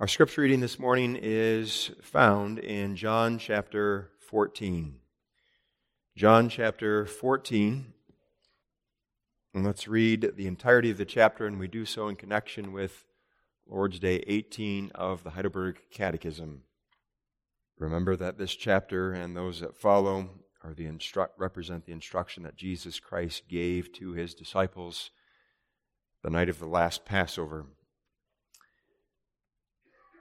Our scripture reading this morning is found in John chapter 14. John chapter 14. And let's read the entirety of the chapter, and we do so in connection with Lord's Day 18 of the Heidelberg Catechism. Remember that this chapter and those that follow are the instru- represent the instruction that Jesus Christ gave to his disciples the night of the last Passover.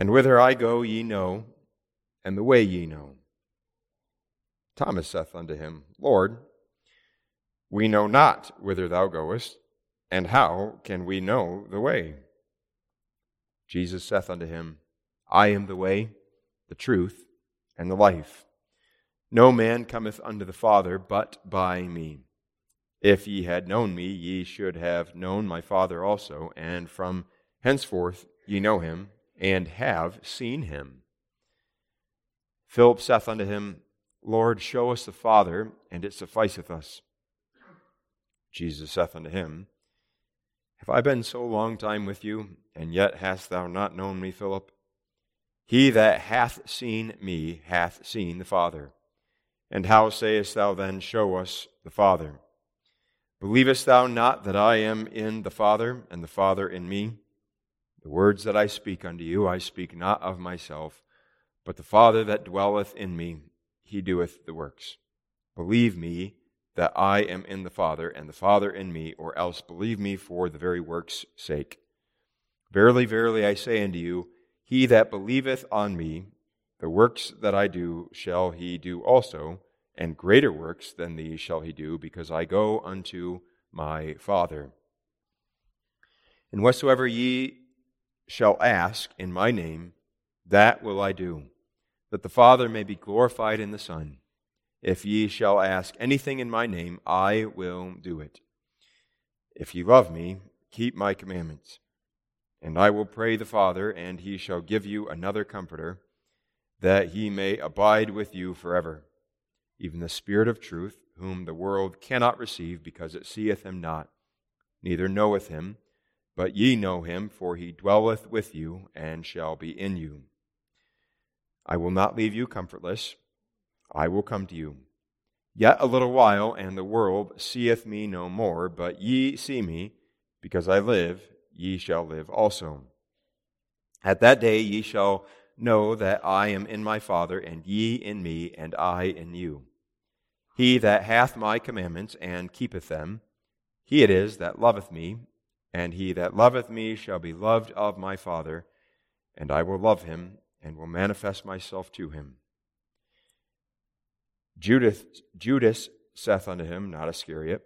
And whither I go, ye know, and the way ye know. Thomas saith unto him, Lord, we know not whither thou goest, and how can we know the way? Jesus saith unto him, I am the way, the truth, and the life. No man cometh unto the Father but by me. If ye had known me, ye should have known my Father also, and from henceforth ye know him, and have seen him. Philip saith unto him, Lord, show us the Father, and it sufficeth us. Jesus saith unto him, Have I been so long time with you, and yet hast thou not known me, Philip? He that hath seen me hath seen the Father. And how sayest thou then, Show us the Father? Believest thou not that I am in the Father, and the Father in me? The words that I speak unto you, I speak not of myself but the Father that dwelleth in me, he doeth the works. Believe me that I am in the Father, and the Father in me, or else believe me for the very works' sake. Verily, verily, I say unto you, he that believeth on me, the works that I do shall he do also, and greater works than these shall he do, because I go unto my Father. And whatsoever ye shall ask in my name, that will I do, that the Father may be glorified in the Son. If ye shall ask anything in my name, I will do it. If ye love me, keep my commandments. And I will pray the Father, and he shall give you another comforter, that he may abide with you forever, even the Spirit of truth, whom the world cannot receive, because it seeth him not, neither knoweth him. But ye know him, for he dwelleth with you, and shall be in you. I will not leave you comfortless. I will come to you. Yet a little while, and the world seeth me no more, but ye see me, because I live, ye shall live also. At that day ye shall know that I am in my Father, and ye in me, and I in you. He that hath my commandments and keepeth them, he it is that loveth me, and he that loveth me shall be loved of my Father, and I will love him and will manifest myself to him. Judas, Judas saith unto him, not Iscariot,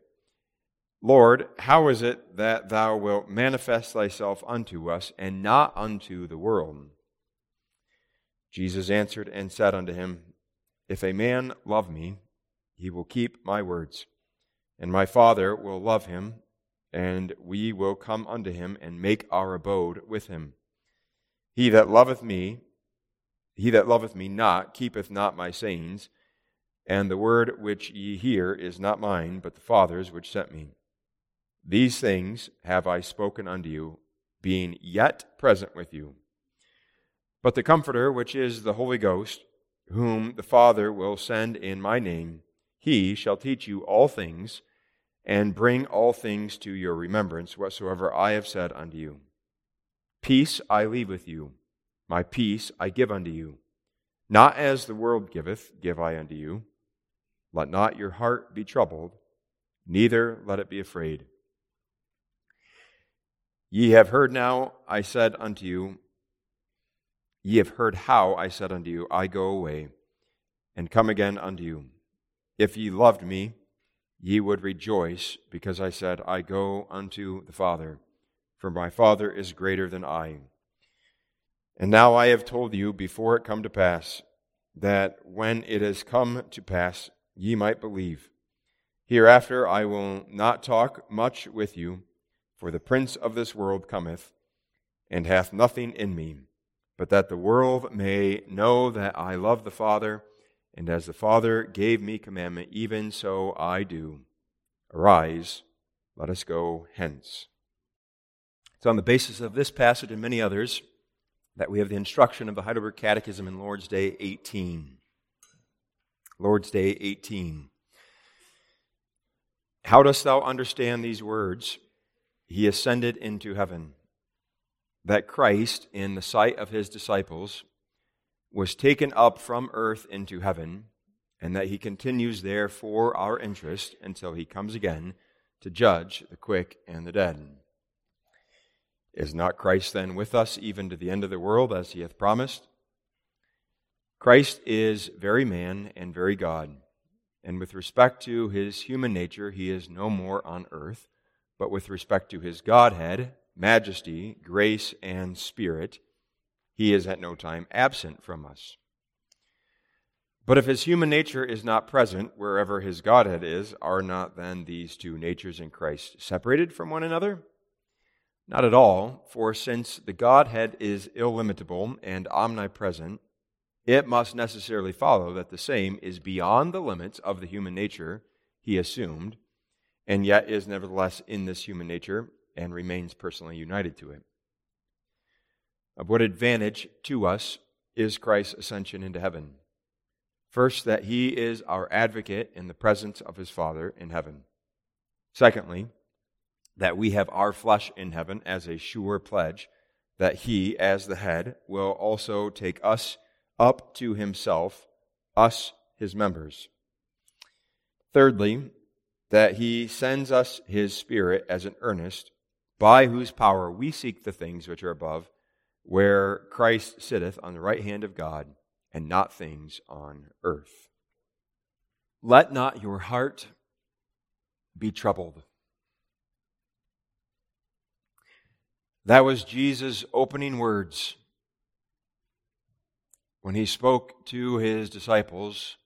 Lord, how is it that thou wilt manifest thyself unto us, and not unto the world? Jesus answered and said unto him, If a man love me, he will keep my words, and my Father will love him, and we will come unto him and make our abode with him. He that loveth me he that loveth me not keepeth not my sayings, and the word which ye hear is not mine, but the Father's which sent me. These things have I spoken unto you, being yet present with you. But the Comforter, which is the Holy Ghost, whom the Father will send in my name, he shall teach you all things, and bring all things to your remembrance, whatsoever I have said unto you. Peace I leave with you my peace I give unto you. Not as the world giveth, give I unto you. Let not your heart be troubled, neither let it be afraid. Ye have heard now, I said unto you, ye have heard how I said unto you, I go away, and come again unto you. If ye loved me, ye would rejoice, because I said, I go unto the Father, for my Father is greater than I. And now I have told you before it come to pass, that when it has come to pass, ye might believe. Hereafter I will not talk much with you, for the prince of this world cometh, and hath nothing in me, but that the world may know that I love the Father, and as the Father gave me commandment, even so I do. Arise, let us go hence. It's on the basis of this passage and many others that we have the instruction of the Heidelberg Catechism in Lord's Day 18. Lord's Day 18. How dost thou understand these words? He ascended into heaven. That Christ, in the sight of his disciples, was taken up from earth into heaven, and that he continues there for our interest until he comes again to judge the quick and the dead. Is not Christ then with us even to the end of the world, as he hath promised? Christ is very man and very God, and with respect to his human nature, he is no more on earth, but with respect to his Godhead, majesty, grace, and spirit, he is at no time absent from us. But if his human nature is not present wherever his Godhead is, are not then these two natures in Christ separated from one another? Not at all, for since the Godhead is illimitable and omnipresent, it must necessarily follow that the same is beyond the limits of the human nature he assumed, and yet is nevertheless in this human nature and remains personally united to it. Of what advantage to us is Christ's ascension into heaven? First, that he is our advocate in the presence of his Father in heaven. Secondly, that we have our flesh in heaven as a sure pledge that he, as the head, will also take us up to himself, us, his members. Thirdly, that he sends us his Spirit as an earnest, by whose power we seek the things which are above, where Christ sitteth on the right hand of God, and not things on earth. Let not your heart be troubled. That was Jesus' opening words when he spoke to his disciples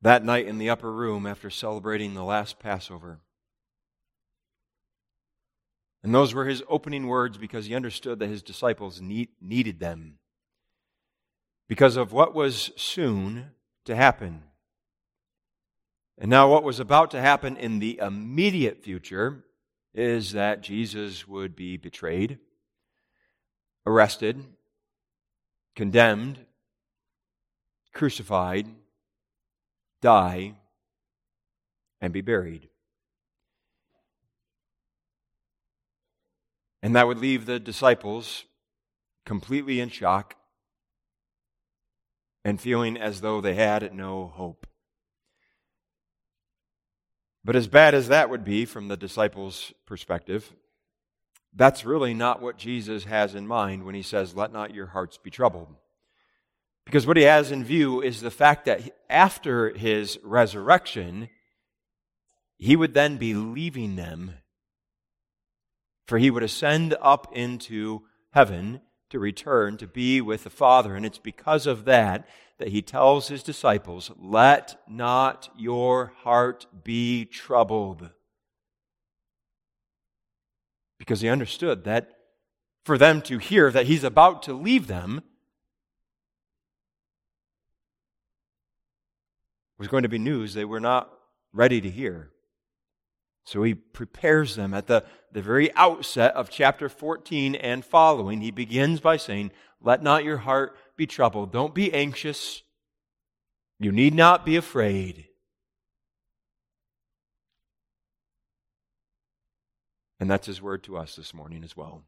that night in the upper room after celebrating the last Passover. And those were his opening words because he understood that his disciples need, needed them because of what was soon to happen. And now, what was about to happen in the immediate future is that Jesus would be betrayed, arrested, condemned, crucified, die, and be buried. And that would leave the disciples completely in shock and feeling as though they had no hope. But as bad as that would be from the disciples' perspective, that's really not what Jesus has in mind when he says, Let not your hearts be troubled. Because what he has in view is the fact that after his resurrection, he would then be leaving them, for he would ascend up into heaven to return to be with the Father. And it's because of that that he tells his disciples, Let not your heart be troubled. Because he understood that for them to hear that he's about to leave them was going to be news they were not ready to hear. So he prepares them at the, the very outset of chapter 14 and following. He begins by saying, Let not your heart be troubled. Don't be anxious. You need not be afraid. And that's his word to us this morning as well.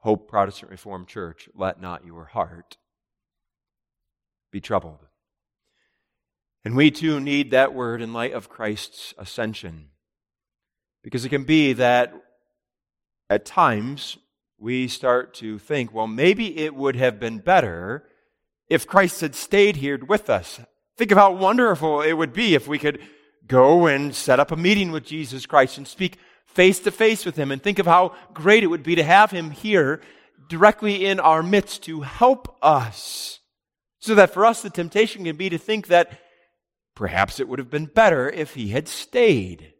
Hope Protestant Reformed Church, let not your heart be troubled. And we too need that word in light of Christ's ascension. Because it can be that at times we start to think, well, maybe it would have been better if Christ had stayed here with us. Think of how wonderful it would be if we could go and set up a meeting with Jesus Christ and speak face to face with him. And think of how great it would be to have him here directly in our midst to help us. So that for us, the temptation can be to think that perhaps it would have been better if he had stayed.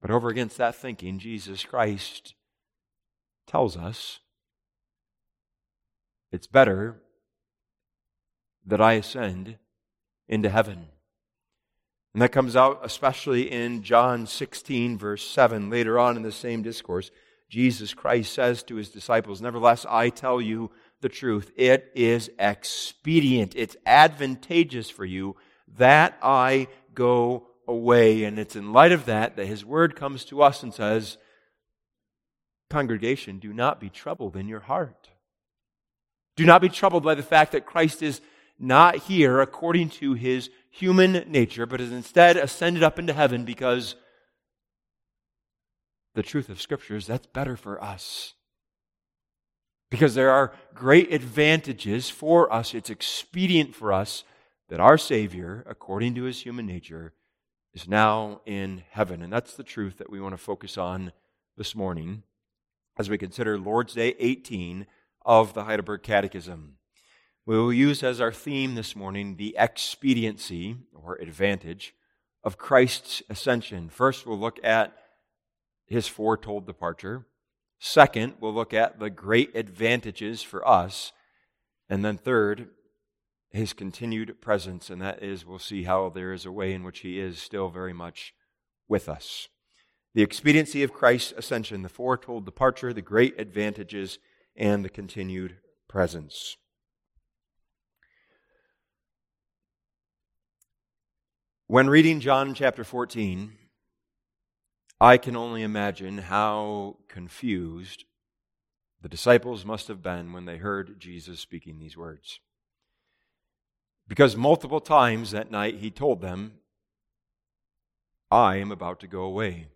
But over against that thinking, Jesus Christ tells us it's better that I ascend into heaven. And that comes out especially in John 16, verse 7. Later on in the same discourse, Jesus Christ says to his disciples, Nevertheless, I tell you the truth. It is expedient, it's advantageous for you that I go away. And it's in light of that that his word comes to us and says, Congregation, do not be troubled in your heart. Do not be troubled by the fact that Christ is not here according to his human nature, but is instead ascended up into heaven because the truth of Scripture is that's better for us. Because there are great advantages for us. It's expedient for us that our Savior, according to his human nature, is now in heaven. And that's the truth that we want to focus on this morning as we consider Lord's Day 18 of the Heidelberg Catechism. We will use as our theme this morning the expediency or advantage of Christ's ascension. First, we'll look at his foretold departure. Second, we'll look at the great advantages for us. And then third, his continued presence, and that is, we'll see how there is a way in which he is still very much with us. The expediency of Christ's ascension, the foretold departure, the great advantages, and the continued presence. When reading John chapter 14, I can only imagine how confused the disciples must have been when they heard Jesus speaking these words. Because multiple times that night he told them, I am about to go away.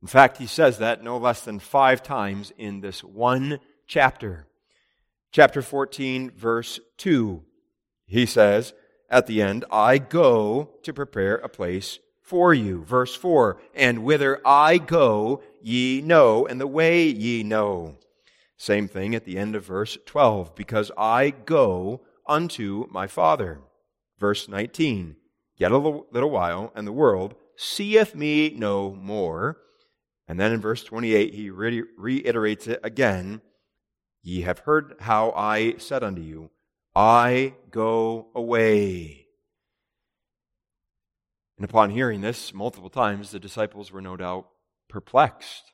In fact, he says that no less than five times in this one chapter. Chapter 14, verse 2, he says at the end, I go to prepare a place for you. Verse 4, and whither I go, ye know, and the way ye know. Same thing at the end of verse 12, because I go unto my Father. Verse 19, yet a little while, and the world seeth me no more and then in verse 28, he re- reiterates it again Ye have heard how I said unto you, I go away. And upon hearing this multiple times, the disciples were no doubt perplexed,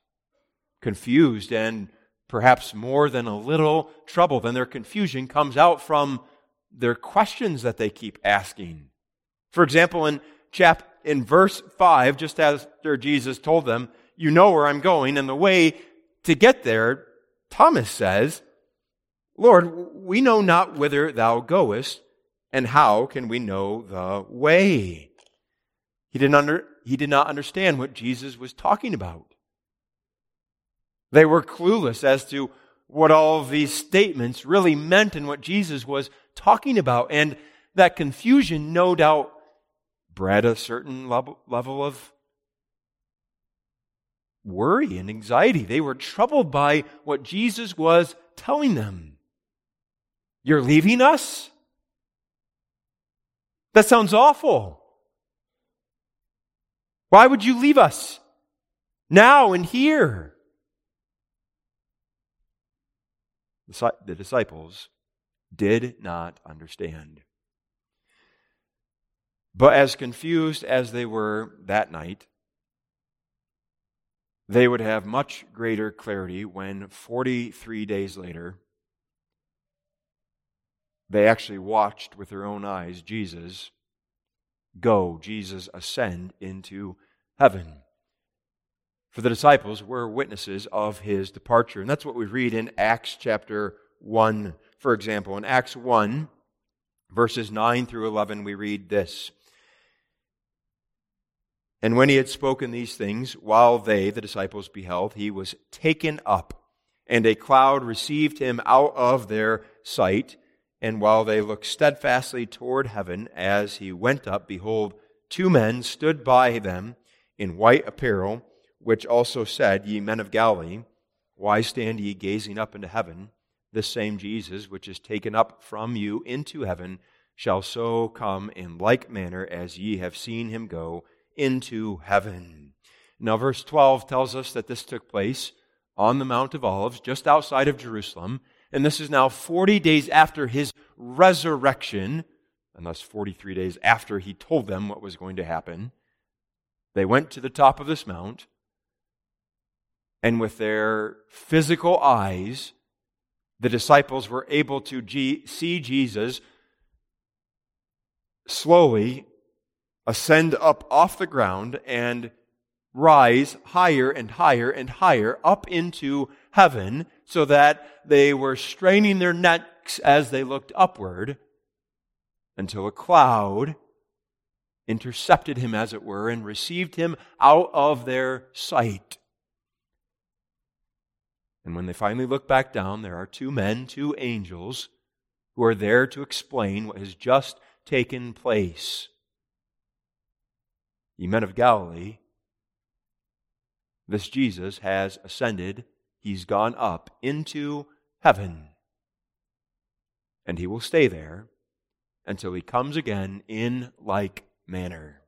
confused, and perhaps more than a little troubled. And their confusion comes out from their questions that they keep asking. For example, in chap in verse 5, just after Jesus told them, you know where I'm going. And the way to get there, Thomas says, Lord, we know not whither thou goest, and how can we know the way? He didn't under, he did not understand what Jesus was talking about. They were clueless as to what all these statements really meant and what Jesus was talking about. And that confusion, no doubt, bred a certain level, level of worry and anxiety. They were troubled by what Jesus was telling them. You're leaving us? That sounds awful. Why would you leave us now and here? The disciples did not understand. But as confused as they were that night, they would have much greater clarity when 43 days later they actually watched with their own eyes Jesus go, Jesus ascend into heaven. For the disciples were witnesses of his departure. And that's what we read in Acts chapter 1, for example. In Acts 1, verses 9 through 11, we read this. And when he had spoken these things, while they, the disciples, beheld, he was taken up, and a cloud received him out of their sight. And while they looked steadfastly toward heaven as he went up, behold, two men stood by them in white apparel, which also said, Ye men of Galilee, why stand ye gazing up into heaven? This same Jesus, which is taken up from you into heaven, shall so come in like manner as ye have seen him go into heaven. Now, verse 12 tells us that this took place on the Mount of Olives, just outside of Jerusalem. And this is now 40 days after his resurrection, and thus 43 days after he told them what was going to happen. They went to the top of this mount, and with their physical eyes, the disciples were able to see Jesus slowly ascend up off the ground and rise higher and higher and higher up into heaven so that they were straining their necks as they looked upward until a cloud intercepted him, as it were, and received him out of their sight. And when they finally look back down, there are two men, two angels, who are there to explain what has just taken place. Ye men of Galilee, this Jesus has ascended, he's gone up into heaven, and he will stay there until he comes again in like manner.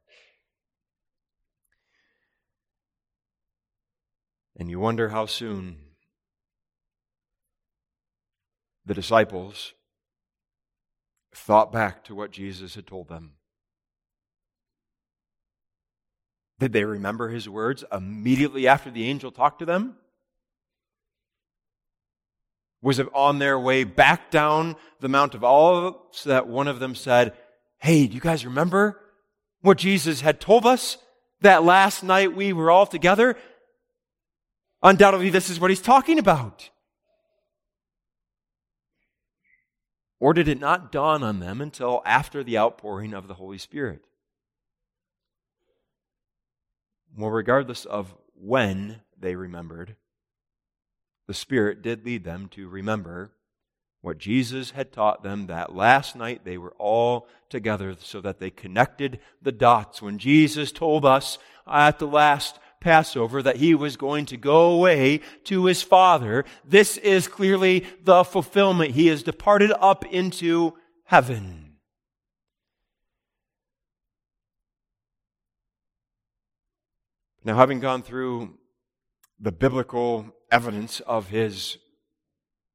And you wonder how soon the disciples thought back to what Jesus had told them. Did they remember his words immediately after the angel talked to them? Was on their way back down the Mount of Olives that one of them said, Hey, do you guys remember what Jesus had told us that last night we were all together? Undoubtedly, this is what he's talking about. Or did it not dawn on them until after the outpouring of the Holy Spirit? Well, regardless of when they remembered, the Spirit did lead them to remember what Jesus had taught them that last night they were all together so that they connected the dots. When Jesus told us at the last Passover that he was going to go away to his Father, this is clearly the fulfillment. He has departed up into heaven. Now, having gone through the biblical evidence of his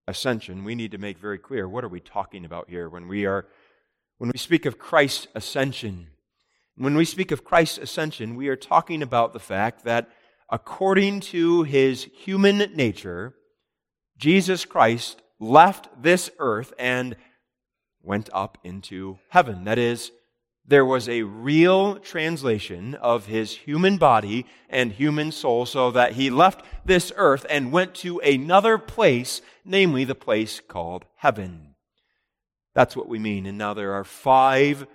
ascension, we need to make very clear what are we talking about here when we are when we speak of Christ's ascension. When we speak of Christ's ascension, we are talking about the fact that according to his human nature, Jesus Christ left this earth and went up into heaven. That is, there was a real translation of his human body and human soul so that he left this earth and went to another place, namely the place called heaven. That's what we mean. And now there are five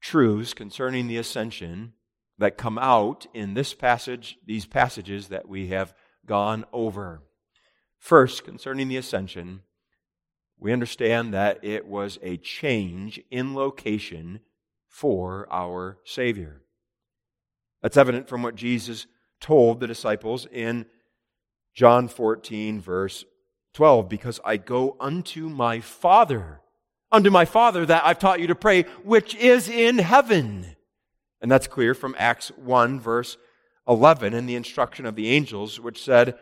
truths concerning the ascension that come out in this passage, these passages that we have gone over. First, concerning the ascension, we understand that it was a change in location for our Savior. That's evident from what Jesus told the disciples in John 14, verse 12, because I go unto my Father, unto my Father that I've taught you to pray, which is in heaven. And that's clear from Acts 1, verse 11, and the instruction of the angels, which said,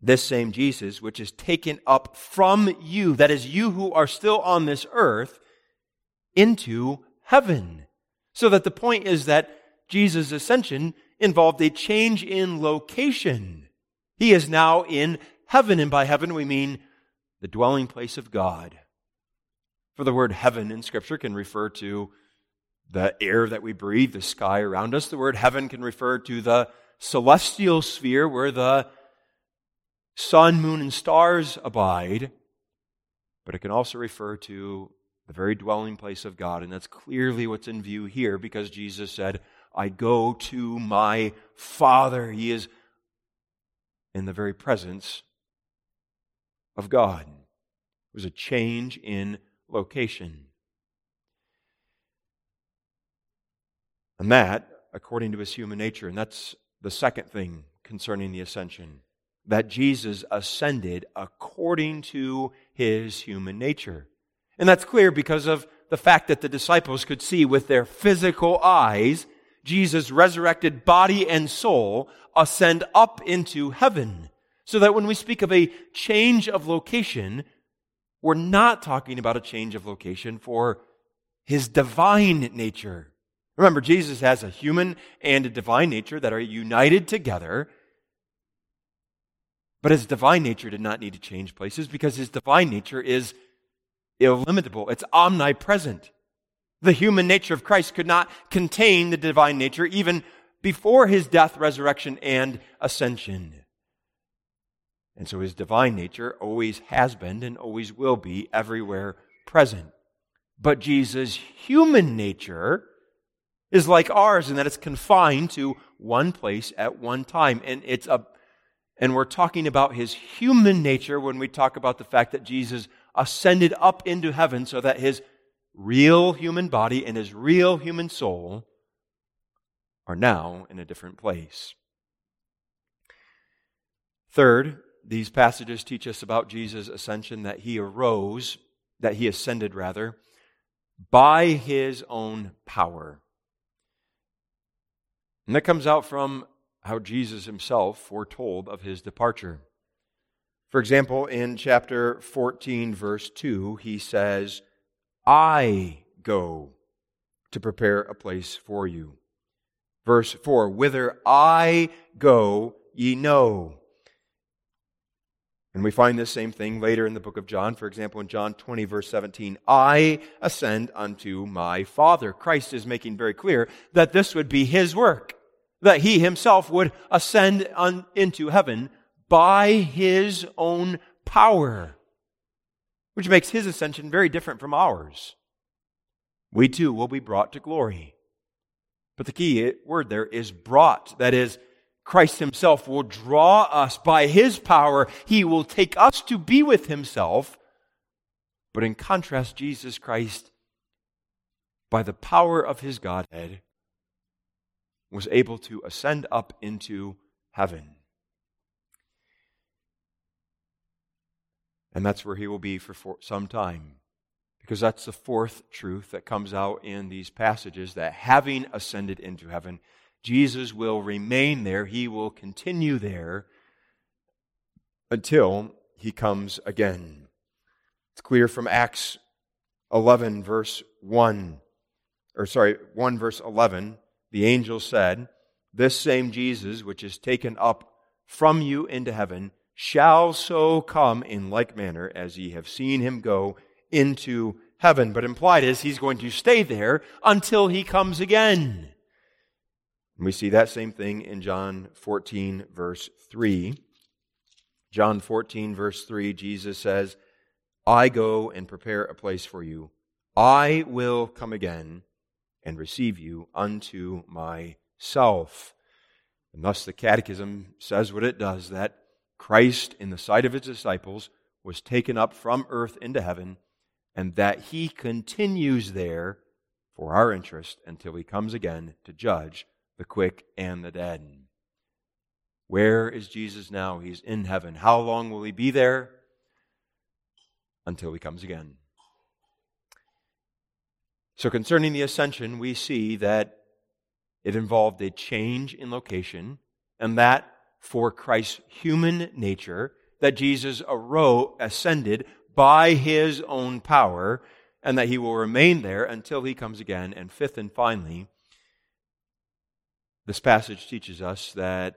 This same Jesus, which is taken up from you, that is, you who are still on this earth, into heaven. So that the point is that Jesus' ascension involved a change in location. He is now in heaven, and by heaven we mean the dwelling place of God. For the word heaven in Scripture can refer to the air that we breathe, the sky around us. The word heaven can refer to the celestial sphere where the sun, moon, and stars abide. But it can also refer to the very dwelling place of God. And that's clearly what's in view here because Jesus said, I go to my Father. He is in the very presence of God. It was a change in location. And that, according to his human nature, and that's the second thing concerning the ascension, that Jesus ascended according to his human nature. And that's clear because of the fact that the disciples could see with their physical eyes Jesus' resurrected body and soul ascend up into heaven. So that when we speak of a change of location, we're not talking about a change of location for his divine nature. Remember, Jesus has a human and a divine nature that are united together. But his divine nature did not need to change places because his divine nature is illimitable, it's omnipresent. The human nature of Christ could not contain the divine nature even before his death, resurrection, and ascension. And so his divine nature always has been and always will be everywhere present. But Jesus' human nature is like ours in that it's confined to one place at one time. And it's a and we're talking about his human nature when we talk about the fact that Jesus ascended up into heaven so that his real human body and his real human soul are now in a different place. Third, these passages teach us about Jesus' ascension that he arose, that he ascended rather, by his own power. And that comes out from how Jesus himself foretold of his departure. For example, in chapter 14, verse 2, he says, I go to prepare a place for you. Verse 4 Whither I go, ye know. And we find this same thing later in the book of John. For example, in John 20, verse 17, I ascend unto my Father. Christ is making very clear that this would be his work, that he himself would ascend on, into heaven by his own power which makes his ascension very different from ours. We too will be brought to glory. But the key word there is brought. That is, Christ himself will draw us by his power. He will take us to be with himself. But in contrast, Jesus Christ, by the power of his Godhead, was able to ascend up into heaven. And that's where he will be for some time. Because that's the fourth truth that comes out in these passages that having ascended into heaven, Jesus will remain there. He will continue there until he comes again. It's clear from Acts 11, verse 1, or sorry, 1 verse 11. The angel said, This same Jesus, which is taken up from you into heaven, shall so come in like manner as ye have seen him go into heaven. But implied is he's going to stay there until he comes again. And we see that same thing in John 14, verse 3. John 14, verse 3, Jesus says, I go and prepare a place for you. I will come again and receive you unto myself. And thus the Catechism says what it does that Christ, in the sight of his disciples, was taken up from earth into heaven, and that he continues there for our interest until he comes again to judge the quick and the dead. Where is Jesus now? He's in heaven. How long will he be there? Until he comes again. So, concerning the ascension, we see that it involved a change in location, and that for Christ's human nature, that Jesus arose, ascended by his own power, and that he will remain there until he comes again. And fifth and finally, this passage teaches us that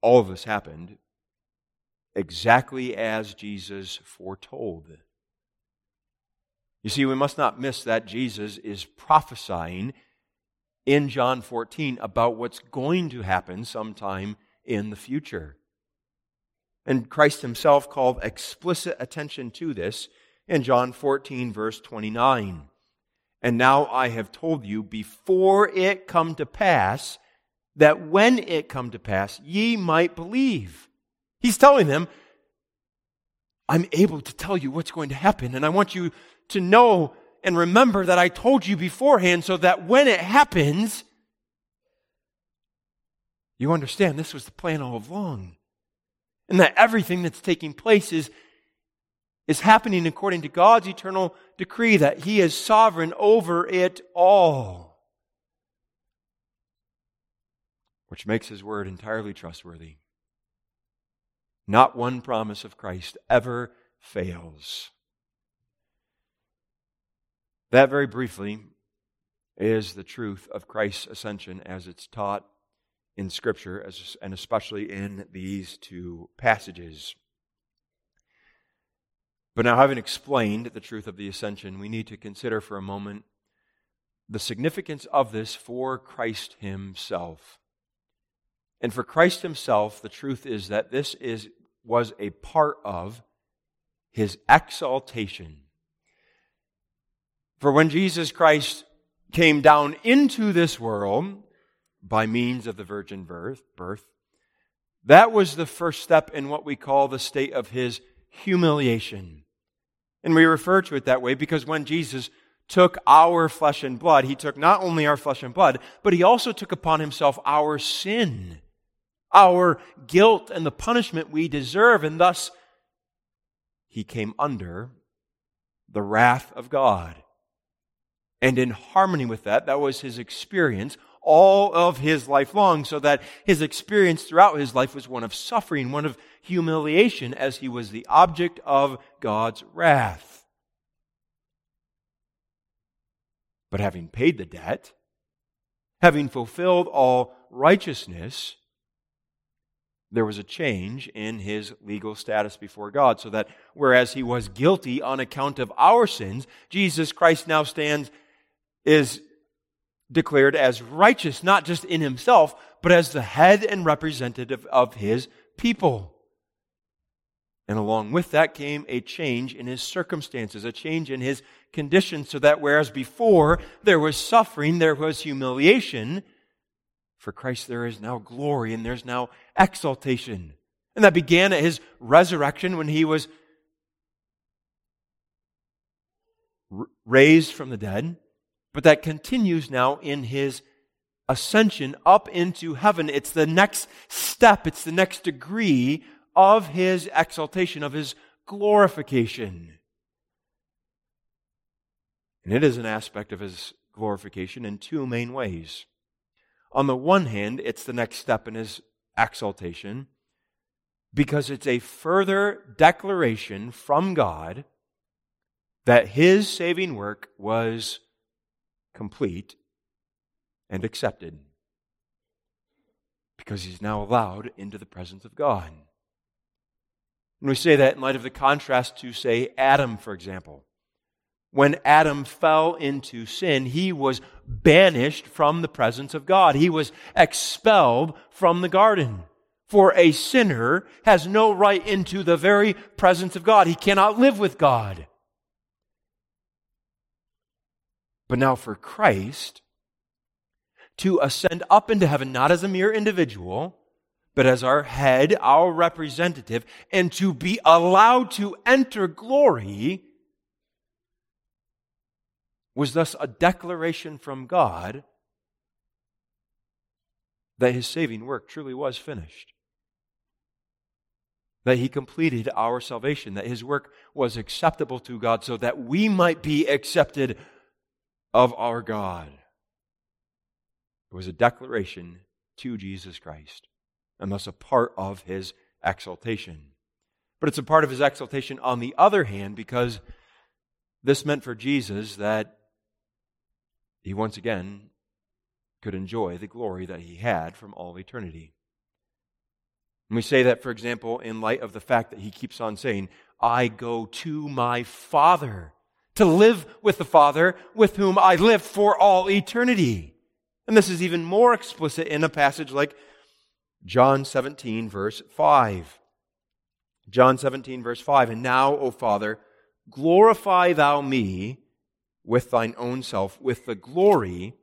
all of this happened exactly as Jesus foretold. You see, we must not miss that Jesus is prophesying in John 14 about what's going to happen sometime in the future. And Christ himself called explicit attention to this in John 14, verse 29. And now I have told you before it come to pass, that when it come to pass, ye might believe. He's telling them, I'm able to tell you what's going to happen, and I want you to know and remember that I told you beforehand so that when it happens, you understand this was the plan all along. And that everything that's taking place is, is happening according to God's eternal decree, that He is sovereign over it all. Which makes His word entirely trustworthy. Not one promise of Christ ever fails. That, very briefly, is the truth of Christ's ascension as it's taught in Scripture, and especially in these two passages. But now, having explained the truth of the ascension, we need to consider for a moment the significance of this for Christ Himself. And for Christ Himself, the truth is that this is, was a part of His exaltation. For when Jesus Christ came down into this world, by means of the virgin birth, birth. That was the first step in what we call the state of his humiliation. And we refer to it that way because when Jesus took our flesh and blood, he took not only our flesh and blood, but he also took upon himself our sin, our guilt, and the punishment we deserve. And thus, he came under the wrath of God. And in harmony with that, that was his experience all of his life long, so that his experience throughout his life was one of suffering, one of humiliation, as he was the object of God's wrath. But having paid the debt, having fulfilled all righteousness, there was a change in his legal status before God, so that whereas he was guilty on account of our sins, Jesus Christ now stands, is declared as righteous, not just in himself, but as the head and representative of his people. And along with that came a change in his circumstances, a change in his condition, so that whereas before there was suffering, there was humiliation, for Christ there is now glory and there's now exaltation. And that began at his resurrection when he was raised from the dead. But that continues now in his ascension up into heaven. It's the next step, it's the next degree of his exaltation, of his glorification. And it is an aspect of his glorification in two main ways. On the one hand, it's the next step in his exaltation because it's a further declaration from God that his saving work was complete, and accepted. Because he's now allowed into the presence of God. And we say that in light of the contrast to, say, Adam, for example. When Adam fell into sin, he was banished from the presence of God. He was expelled from the garden. For a sinner has no right into the very presence of God. He cannot live with God. But now for Christ to ascend up into heaven, not as a mere individual, but as our head, our representative, and to be allowed to enter glory was thus a declaration from God that his saving work truly was finished. That he completed our salvation, that his work was acceptable to God so that we might be accepted of our God. It was a declaration to Jesus Christ, and thus a part of his exaltation. But it's a part of his exaltation on the other hand because this meant for Jesus that he once again could enjoy the glory that he had from all eternity. And we say that, for example, in light of the fact that he keeps on saying, I go to my Father to live with the Father with whom I live for all eternity. And this is even more explicit in a passage like John 17, verse 5. John 17, verse 5. And now, O Father, glorify thou me with thine own self, with the glory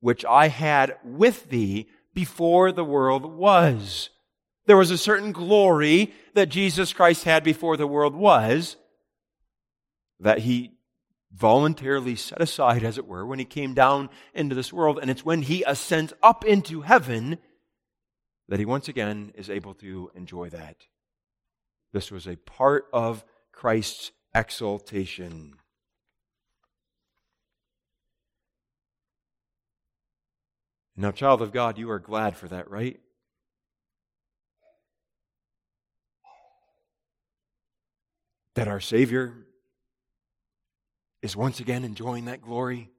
which I had with thee before the world was. There was a certain glory that Jesus Christ had before the world was, that he voluntarily set aside, as it were, when he came down into this world. And it's when he ascends up into heaven that he once again is able to enjoy that. This was a part of Christ's exaltation. Now, child of God, you are glad for that, right? That our Savior is once again enjoying that glory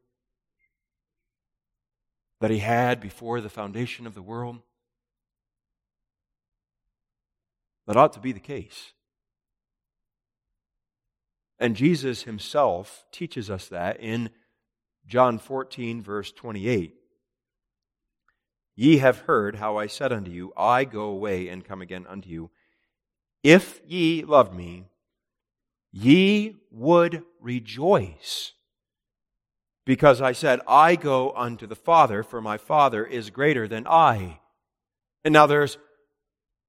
that he had before the foundation of the world. That ought to be the case. And Jesus himself teaches us that in John 14, verse 28. Ye have heard how I said unto you, I go away and come again unto you. If ye loved me, ye would rejoice. Because I said, I go unto the Father, for my Father is greater than I. And now there's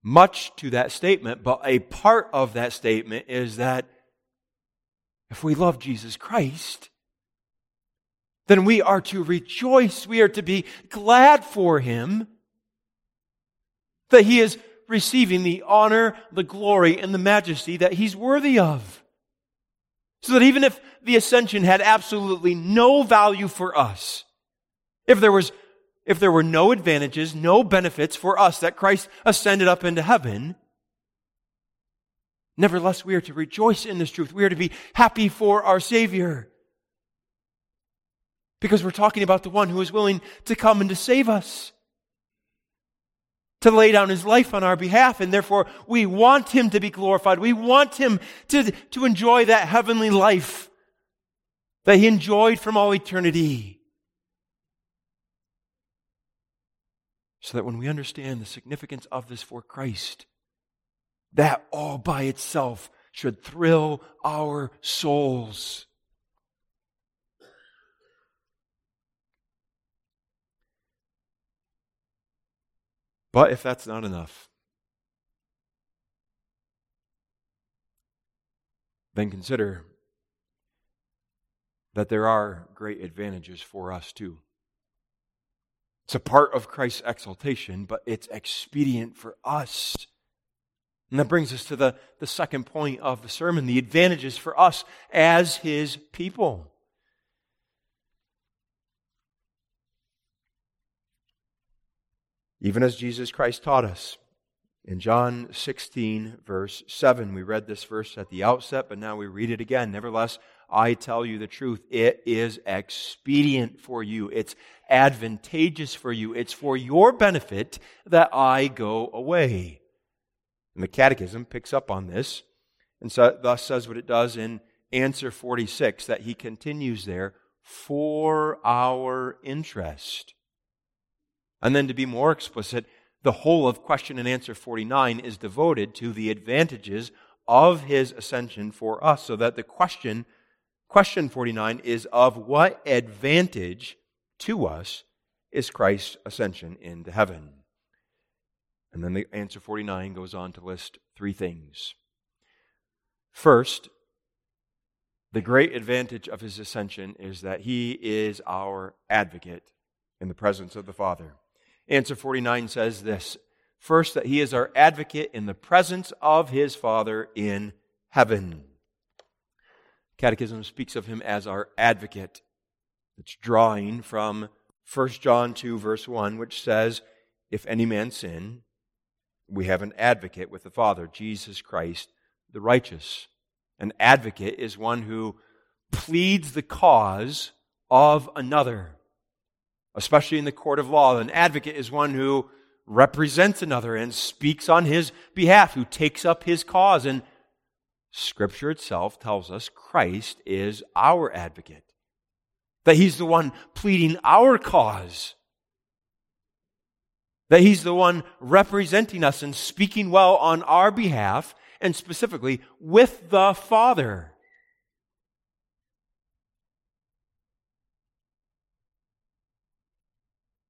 much to that statement, but a part of that statement is that if we love Jesus Christ, then we are to rejoice. We are to be glad for him that he is receiving the honor, the glory, and the majesty that he's worthy of. So that even if the ascension had absolutely no value for us, if there was if there were no advantages, no benefits for us that Christ ascended up into heaven, nevertheless we are to rejoice in this truth. We are to be happy for our Savior. Because we're talking about the one who is willing to come and to save us, to lay down his life on our behalf, and therefore we want him to be glorified. We want him to, to enjoy that heavenly life that he enjoyed from all eternity. So that when we understand the significance of this for Christ, that all by itself should thrill our souls. But if that's not enough, then consider that there are great advantages for us too. It's a part of Christ's exaltation, but it's expedient for us. And that brings us to the, the second point of the sermon the advantages for us as his people. Even as Jesus Christ taught us. In John 16, verse 7, we read this verse at the outset, but now we read it again. Nevertheless, I tell you the truth. It is expedient for you. It's advantageous for you. It's for your benefit that I go away. And the Catechism picks up on this and so, thus says what it does in answer 46 that he continues there for our interest. And then to be more explicit, the whole of question and answer 49 is devoted to the advantages of his ascension for us, so that the question Question 49 is of what advantage to us is Christ's ascension into heaven? And then the answer 49 goes on to list three things. First, the great advantage of his ascension is that he is our advocate in the presence of the Father. Answer 49 says this First, that he is our advocate in the presence of his Father in heaven. Catechism speaks of him as our advocate. It's drawing from 1 John 2, verse 1, which says, If any man sin, we have an advocate with the Father, Jesus Christ the righteous. An advocate is one who pleads the cause of another, especially in the court of law. An advocate is one who represents another and speaks on his behalf, who takes up his cause and Scripture itself tells us Christ is our advocate, that He's the one pleading our cause, that He's the one representing us and speaking well on our behalf, and specifically with the Father.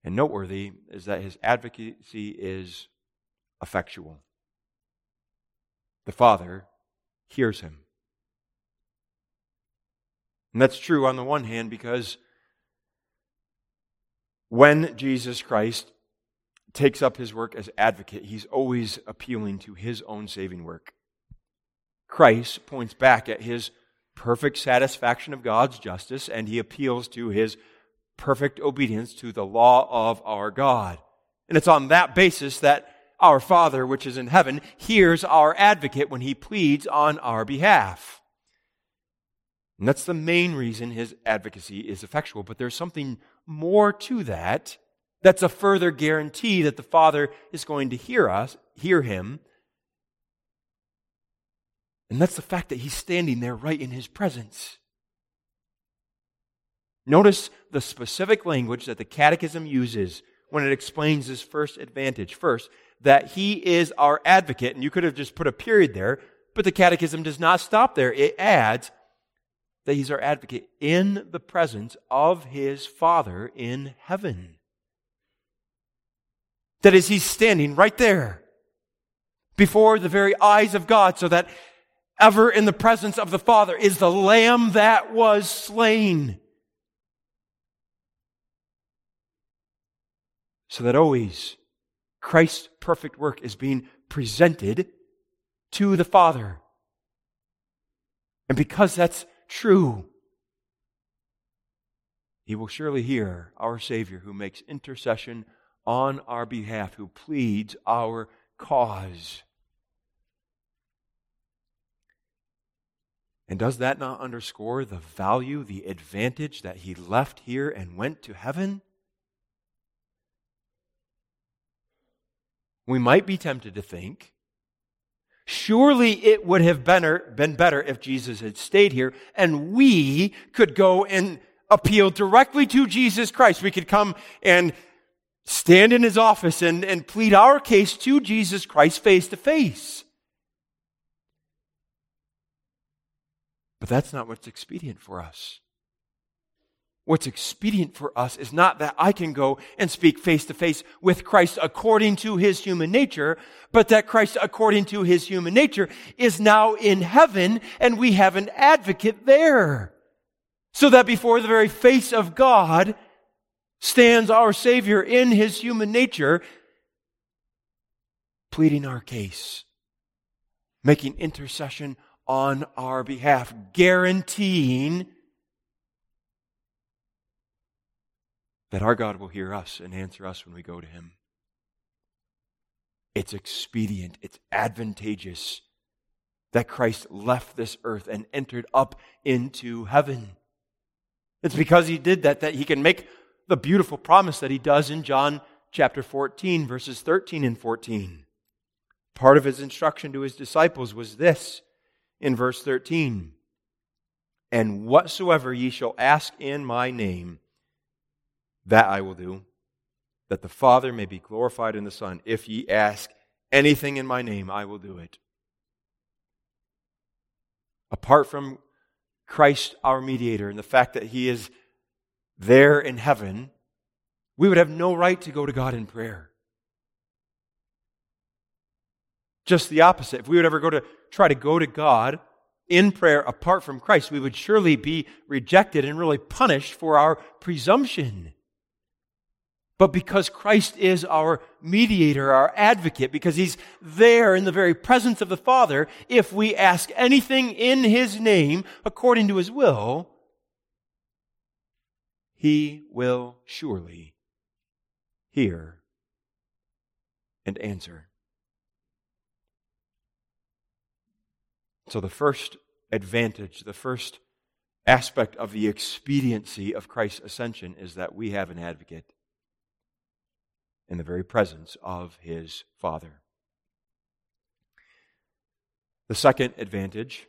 And noteworthy is that his advocacy is effectual. The Father hears him. And that's true on the one hand because when Jesus Christ takes up his work as advocate, he's always appealing to his own saving work. Christ points back at his perfect satisfaction of God's justice, and he appeals to his perfect obedience to the law of our God. And it's on that basis that our Father, which is in heaven, hears our advocate when he pleads on our behalf. And that's the main reason his advocacy is effectual. But there's something more to that that's a further guarantee that the Father is going to hear us, hear him. And that's the fact that he's standing there right in his presence. Notice the specific language that the Catechism uses when it explains this first advantage. First, that he is our advocate, and you could have just put a period there, but the Catechism does not stop there. It adds that he's our advocate in the presence of his Father in heaven. That is, he's standing right there before the very eyes of God, so that ever in the presence of the Father is the Lamb that was slain. So that always Christ's perfect work is being presented to the Father. And because that's true, He will surely hear our Savior who makes intercession on our behalf, who pleads our cause. And does that not underscore the value, the advantage that he left here and went to heaven? We might be tempted to think, surely it would have been better if Jesus had stayed here and we could go and appeal directly to Jesus Christ. We could come and stand in his office and, and plead our case to Jesus Christ face to face. But that's not what's expedient for us. What's expedient for us is not that I can go and speak face to face with Christ according to his human nature, but that Christ according to his human nature is now in heaven and we have an advocate there. So that before the very face of God stands our Savior in his human nature, pleading our case, making intercession on our behalf, guaranteeing that our God will hear us and answer us when we go to Him. It's expedient, it's advantageous that Christ left this earth and entered up into heaven. It's because He did that that He can make the beautiful promise that He does in John chapter 14, verses 13 and 14. Part of His instruction to His disciples was this in verse 13 And whatsoever ye shall ask in my name, that I will do, that the Father may be glorified in the Son. If ye ask anything in my name, I will do it. Apart from Christ, our mediator, and the fact that he is there in heaven, we would have no right to go to God in prayer. Just the opposite. If we would ever go to try to go to God in prayer apart from Christ, we would surely be rejected and really punished for our presumption. But because Christ is our mediator, our advocate, because he's there in the very presence of the Father, if we ask anything in his name according to his will, he will surely hear and answer. So, the first advantage, the first aspect of the expediency of Christ's ascension is that we have an advocate in the very presence of his Father. The second advantage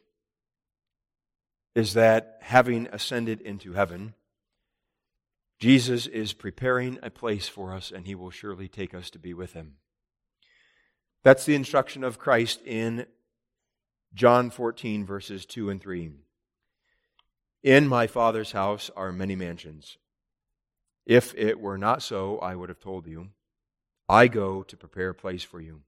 is that having ascended into heaven, Jesus is preparing a place for us, and he will surely take us to be with him. That's the instruction of Christ in John 14, verses 2 and 3. In my Father's house are many mansions. If it were not so, I would have told you. I go to prepare a place for you.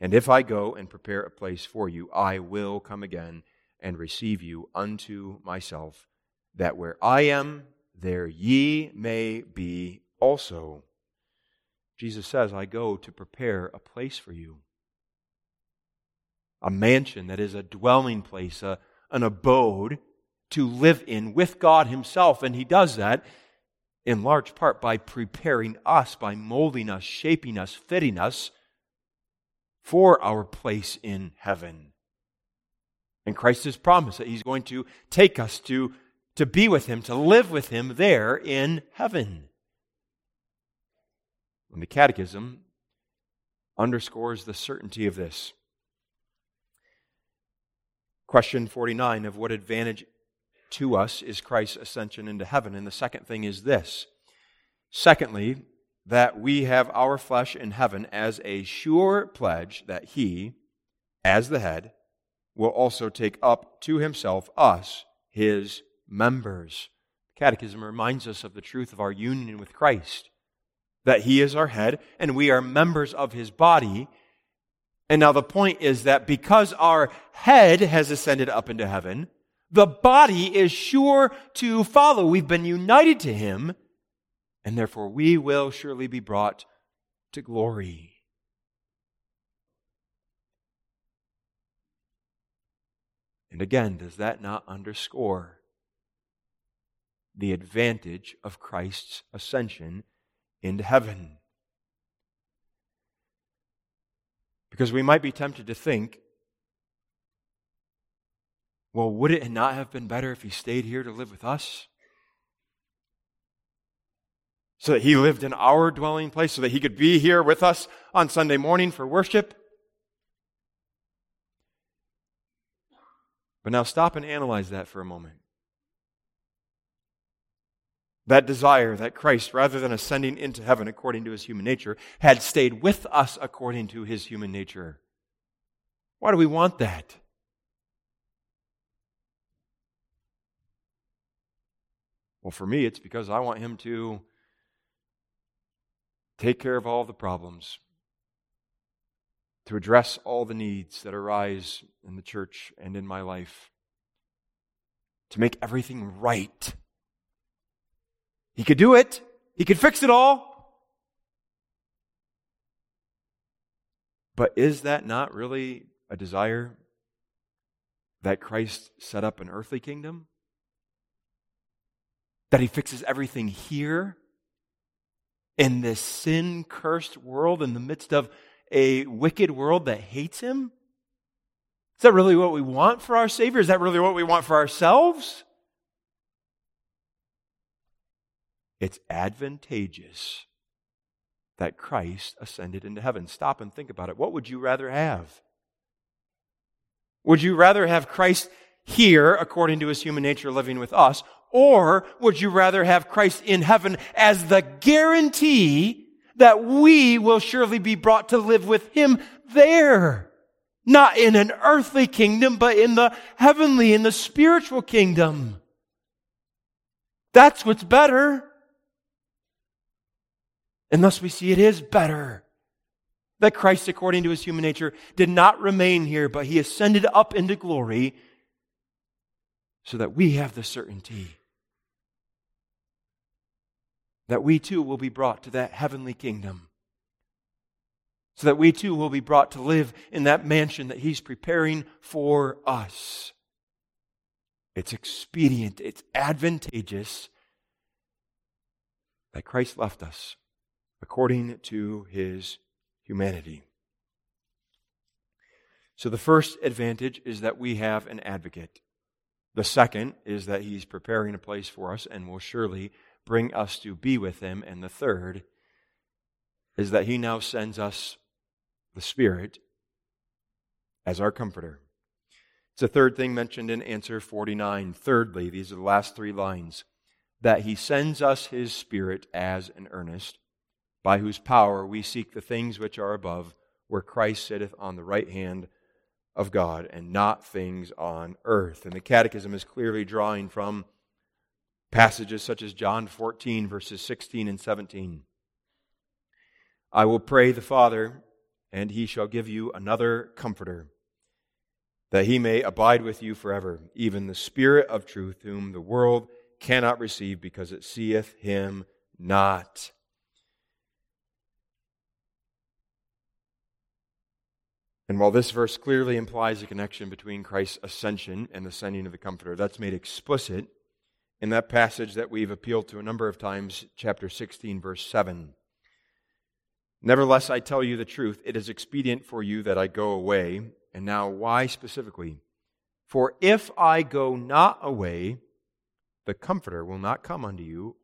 And if I go and prepare a place for you, I will come again and receive you unto myself, that where I am, there ye may be also. Jesus says, I go to prepare a place for you. A mansion that is a dwelling place, a, an abode to live in with God Himself. And He does that in large part by preparing us, by molding us, shaping us, fitting us for our place in heaven. And Christ has promised that He's going to take us to, to be with Him, to live with Him there in heaven. And the Catechism underscores the certainty of this. Question 49 of what advantage to us is Christ's ascension into heaven. And the second thing is this. Secondly, that we have our flesh in heaven as a sure pledge that He, as the head, will also take up to Himself us, His members. Catechism reminds us of the truth of our union with Christ, that He is our head and we are members of His body. And now the point is that because our head has ascended up into heaven, the body is sure to follow. We've been united to him, and therefore we will surely be brought to glory. And again, does that not underscore the advantage of Christ's ascension into heaven? Because we might be tempted to think well, would it not have been better if he stayed here to live with us? So that he lived in our dwelling place, so that he could be here with us on Sunday morning for worship? But now stop and analyze that for a moment. That desire that Christ, rather than ascending into heaven according to his human nature, had stayed with us according to his human nature. Why do we want that? Well, for me, it's because I want Him to take care of all the problems, to address all the needs that arise in the church and in my life, to make everything right. He could do it, He could fix it all. But is that not really a desire that Christ set up an earthly kingdom? That he fixes everything here in this sin cursed world in the midst of a wicked world that hates him? Is that really what we want for our Savior? Is that really what we want for ourselves? It's advantageous that Christ ascended into heaven. Stop and think about it. What would you rather have? Would you rather have Christ here, according to his human nature, living with us, or would you rather have Christ in heaven as the guarantee that we will surely be brought to live with Him there? Not in an earthly kingdom, but in the heavenly, in the spiritual kingdom. That's what's better. And thus we see it is better that Christ, according to his human nature, did not remain here, but he ascended up into glory so that we have the certainty that we too will be brought to that heavenly kingdom. So that we too will be brought to live in that mansion that He's preparing for us. It's expedient, it's advantageous that Christ left us according to His humanity. So the first advantage is that we have an advocate. The second is that He's preparing a place for us and will surely bring us to be with Him. And the third is that He now sends us the Spirit as our comforter. It's a third thing mentioned in answer 49. Thirdly, these are the last three lines that He sends us His Spirit as an earnest, by whose power we seek the things which are above, where Christ sitteth on the right hand of God, and not things on earth. And the Catechism is clearly drawing from passages such as John 14, verses 16 and 17. I will pray the Father, and he shall give you another comforter, that he may abide with you forever, even the Spirit of truth, whom the world cannot receive because it seeth him not. And while this verse clearly implies a connection between Christ's ascension and the sending of the Comforter, that's made explicit in that passage that we've appealed to a number of times, chapter 16, verse 7. Nevertheless, I tell you the truth. It is expedient for you that I go away. And now, why specifically? For if I go not away, the Comforter will not come unto you.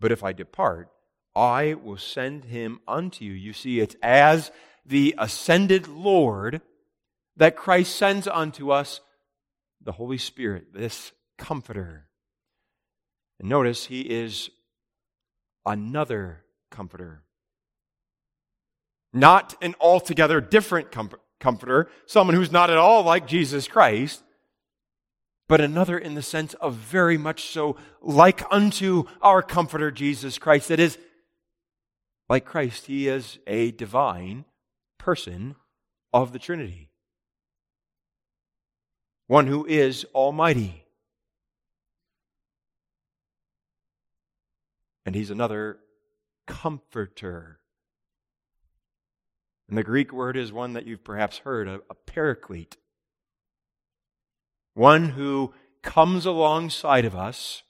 But if I depart, I will send him unto you. You see, it's as the ascended Lord that Christ sends unto us the Holy Spirit, this comforter. And notice he is another comforter. Not an altogether different com- comforter, someone who's not at all like Jesus Christ, but another in the sense of very much so like unto our comforter Jesus Christ. That is, like Christ, he is a divine person of the Trinity. One who is almighty. And he's another comforter. And the Greek word is one that you've perhaps heard a, a paraclete. One who comes alongside of us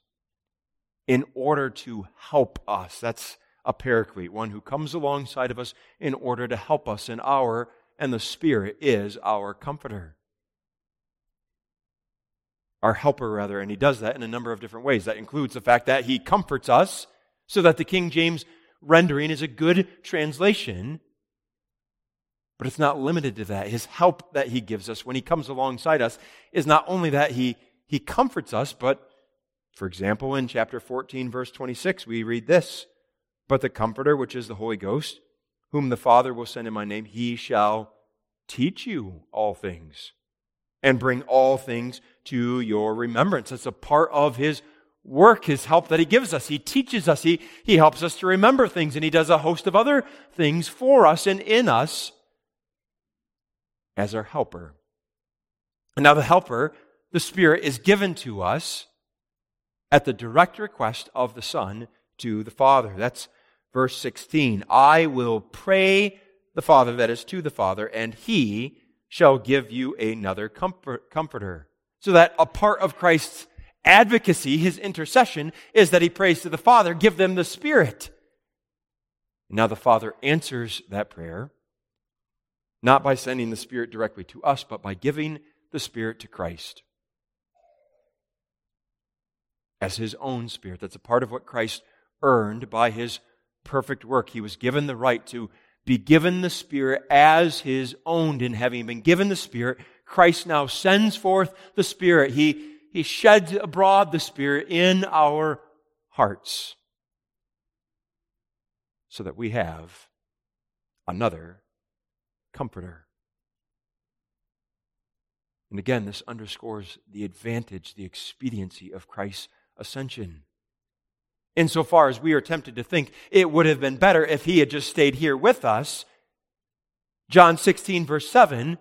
in order to help us. That's a paraclete, one who comes alongside of us in order to help us in our, and the Spirit is our comforter. Our helper, rather, and he does that in a number of different ways. That includes the fact that he comforts us, so that the King James rendering is a good translation. But it's not limited to that. His help that he gives us when he comes alongside us is not only that he, he comforts us, but for example, in chapter 14, verse 26, we read this but the Comforter, which is the Holy Ghost, whom the Father will send in my name, he shall teach you all things and bring all things to your remembrance. That's a part of his work, his help that he gives us. He teaches us, he, he helps us to remember things, and he does a host of other things for us and in us as our helper. And now, the helper, the Spirit, is given to us at the direct request of the Son to the Father. That's verse 16 I will pray the Father, that is to the Father, and he shall give you another comfort, comforter. So that a part of Christ's advocacy, his intercession, is that he prays to the Father, give them the Spirit. Now the Father answers that prayer, not by sending the Spirit directly to us, but by giving the Spirit to Christ as his own Spirit. That's a part of what Christ earned by his perfect work. He was given the right to be given the Spirit as his own. And having been given the Spirit, Christ now sends forth the Spirit. He, he sheds abroad the Spirit in our hearts so that we have another comforter. And again, this underscores the advantage, the expediency of Christ's ascension insofar as we are tempted to think it would have been better if he had just stayed here with us. John 16, verse 7,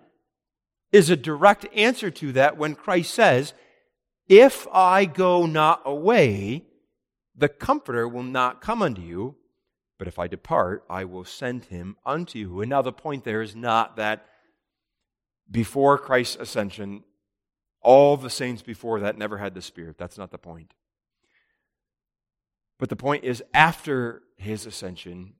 is a direct answer to that when Christ says, If I go not away, the Comforter will not come unto you, but if I depart, I will send him unto you. And now the point there is not that before Christ's ascension, all the saints before that never had the Spirit. That's not the point. But the point is, after his ascension,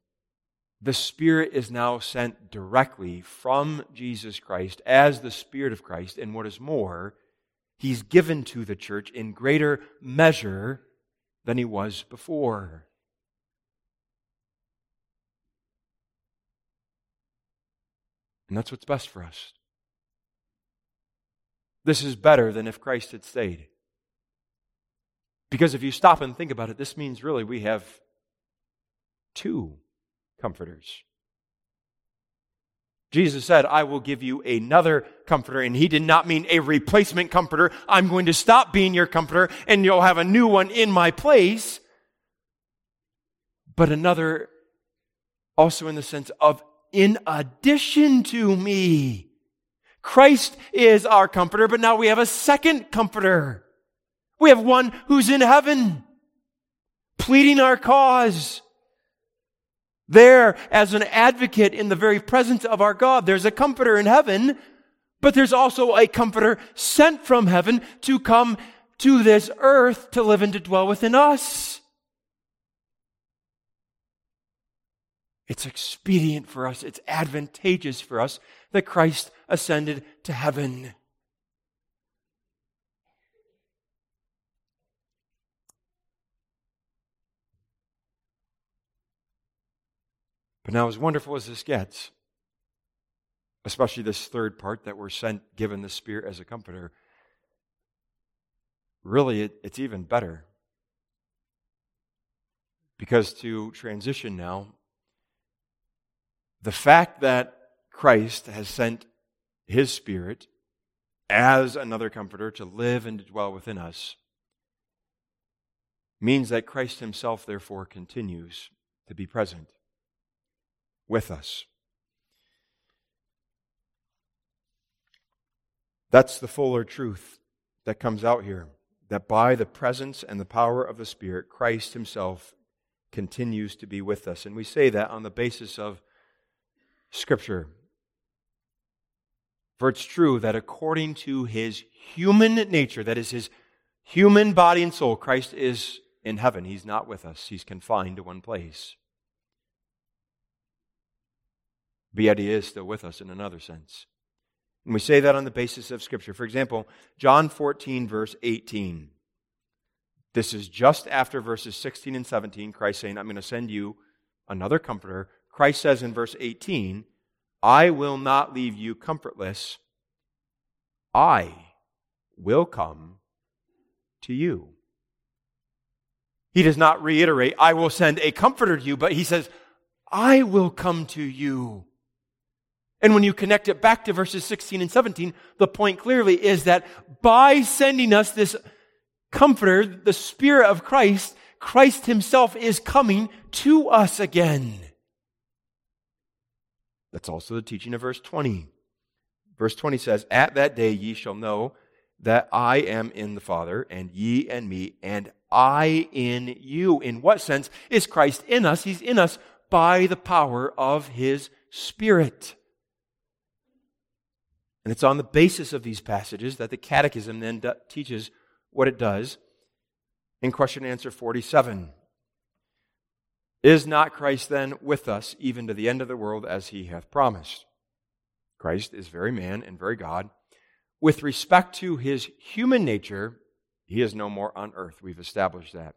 the Spirit is now sent directly from Jesus Christ as the Spirit of Christ. And what is more, he's given to the church in greater measure than he was before. And that's what's best for us. This is better than if Christ had stayed. Because if you stop and think about it, this means really we have two comforters. Jesus said, I will give you another comforter. And he did not mean a replacement comforter. I'm going to stop being your comforter and you'll have a new one in my place. But another also in the sense of in addition to me. Christ is our comforter, but now we have a second comforter. We have one who's in heaven pleading our cause. There as an advocate in the very presence of our God. There's a comforter in heaven, but there's also a comforter sent from heaven to come to this earth to live and to dwell within us. It's expedient for us, it's advantageous for us that Christ ascended to heaven. But now, as wonderful as this gets, especially this third part that we're sent, given the Spirit as a comforter, really it, it's even better. Because to transition now, the fact that Christ has sent his Spirit as another comforter to live and to dwell within us means that Christ himself, therefore, continues to be present with us. That's the fuller truth that comes out here that by the presence and the power of the Spirit, Christ Himself continues to be with us. And we say that on the basis of Scripture. For it's true that according to His human nature, that is His human body and soul, Christ is in heaven. He's not with us, He's confined to one place. But yet He is still with us in another sense. And we say that on the basis of Scripture. For example, John 14, verse 18. This is just after verses 16 and 17, Christ saying, I'm going to send you another comforter. Christ says in verse 18, I will not leave you comfortless. I will come to you. He does not reiterate, I will send a comforter to you, but he says, I will come to you. And when you connect it back to verses 16 and 17, the point clearly is that by sending us this comforter, the Spirit of Christ, Christ Himself is coming to us again. That's also the teaching of verse 20. Verse 20 says, At that day ye shall know that I am in the Father, and ye in me, and I in you. In what sense is Christ in us? He's in us by the power of His Spirit. And it's on the basis of these passages that the Catechism then do- teaches what it does in question answer 47. Is not Christ then with us even to the end of the world as he hath promised? Christ is very man and very God. With respect to his human nature, he is no more on earth. We've established that.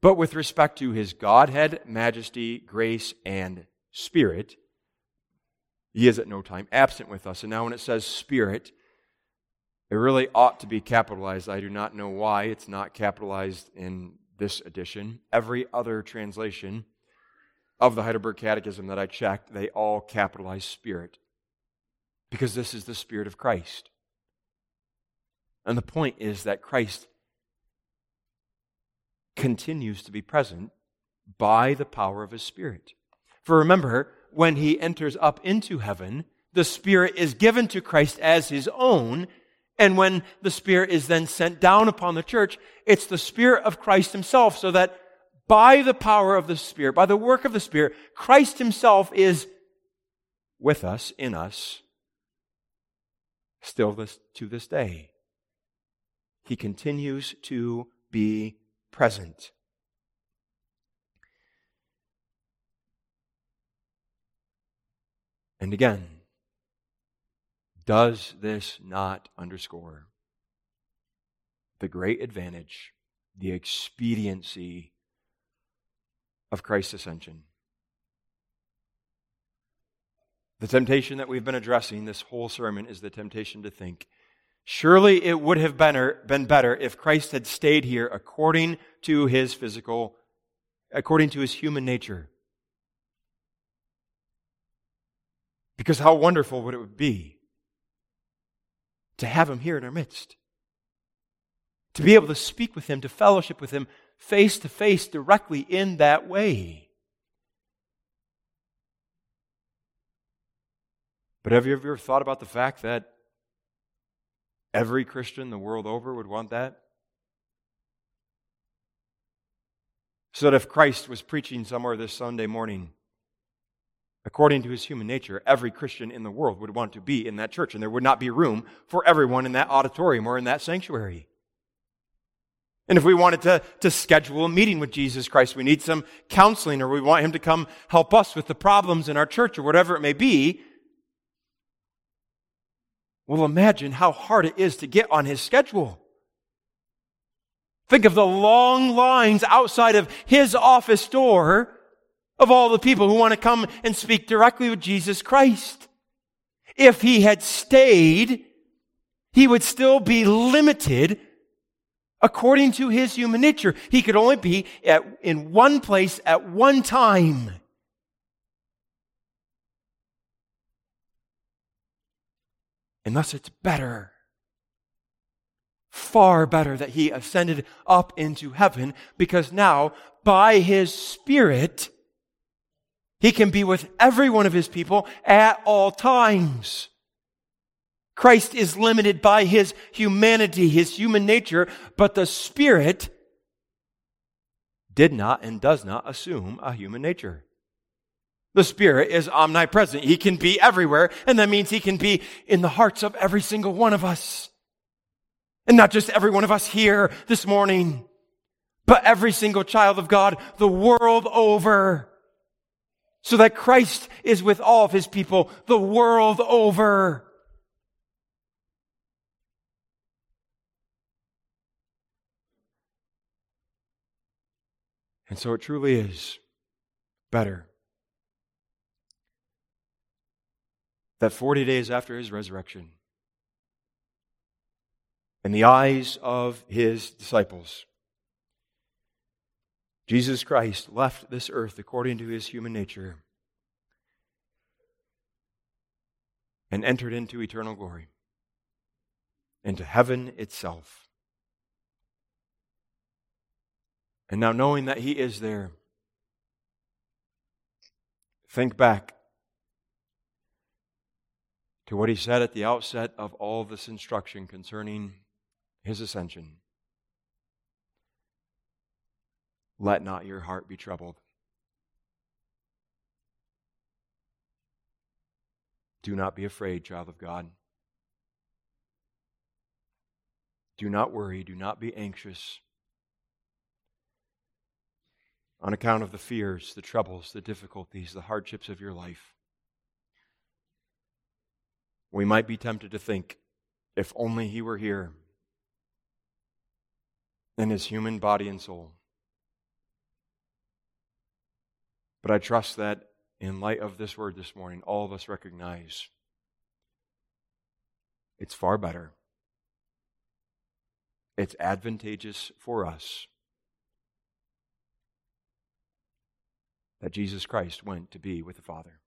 But with respect to his Godhead, majesty, grace, and spirit, he is at no time absent with us. And now, when it says Spirit, it really ought to be capitalized. I do not know why it's not capitalized in this edition. Every other translation of the Heidelberg Catechism that I checked, they all capitalize Spirit because this is the Spirit of Christ. And the point is that Christ continues to be present by the power of his Spirit. For remember, when he enters up into heaven, the Spirit is given to Christ as his own. And when the Spirit is then sent down upon the church, it's the Spirit of Christ himself, so that by the power of the Spirit, by the work of the Spirit, Christ himself is with us, in us, still this, to this day. He continues to be present. And again, does this not underscore the great advantage, the expediency of Christ's ascension? The temptation that we've been addressing this whole sermon is the temptation to think surely it would have been, er, been better if Christ had stayed here according to his physical, according to his human nature. Because how wonderful would it be to have him here in our midst? To be able to speak with him, to fellowship with him face to face directly in that way. But have you ever thought about the fact that every Christian the world over would want that? So that if Christ was preaching somewhere this Sunday morning According to his human nature, every Christian in the world would want to be in that church, and there would not be room for everyone in that auditorium or in that sanctuary. And if we wanted to, to schedule a meeting with Jesus Christ, we need some counseling, or we want him to come help us with the problems in our church, or whatever it may be. Well, imagine how hard it is to get on his schedule. Think of the long lines outside of his office door of all the people who want to come and speak directly with Jesus Christ. If he had stayed, he would still be limited according to his human nature. He could only be at, in one place at one time. And thus it's better, far better that he ascended up into heaven because now by his spirit, he can be with every one of his people at all times. Christ is limited by his humanity, his human nature, but the Spirit did not and does not assume a human nature. The Spirit is omnipresent. He can be everywhere, and that means He can be in the hearts of every single one of us. And not just every one of us here this morning, but every single child of God the world over so that Christ is with all of his people the world over. And so it truly is better that 40 days after his resurrection, in the eyes of his disciples, Jesus Christ left this earth according to his human nature and entered into eternal glory, into heaven itself. And now, knowing that he is there, think back to what he said at the outset of all this instruction concerning his ascension. Let not your heart be troubled. Do not be afraid, child of God. Do not worry. Do not be anxious on account of the fears, the troubles, the difficulties, the hardships of your life. We might be tempted to think, if only he were here in his human body and soul. But I trust that in light of this word this morning, all of us recognize it's far better. It's advantageous for us that Jesus Christ went to be with the Father.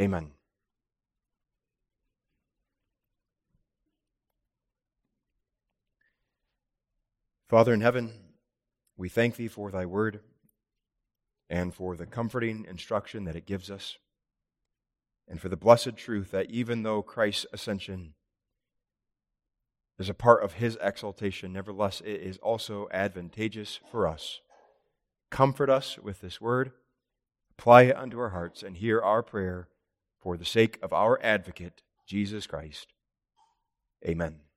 Amen. Father in heaven, we thank thee for thy word and for the comforting instruction that it gives us, and for the blessed truth that even though Christ's ascension is a part of his exaltation, nevertheless, it is also advantageous for us. Comfort us with this word, apply it unto our hearts, and hear our prayer for the sake of our advocate, Jesus Christ. Amen.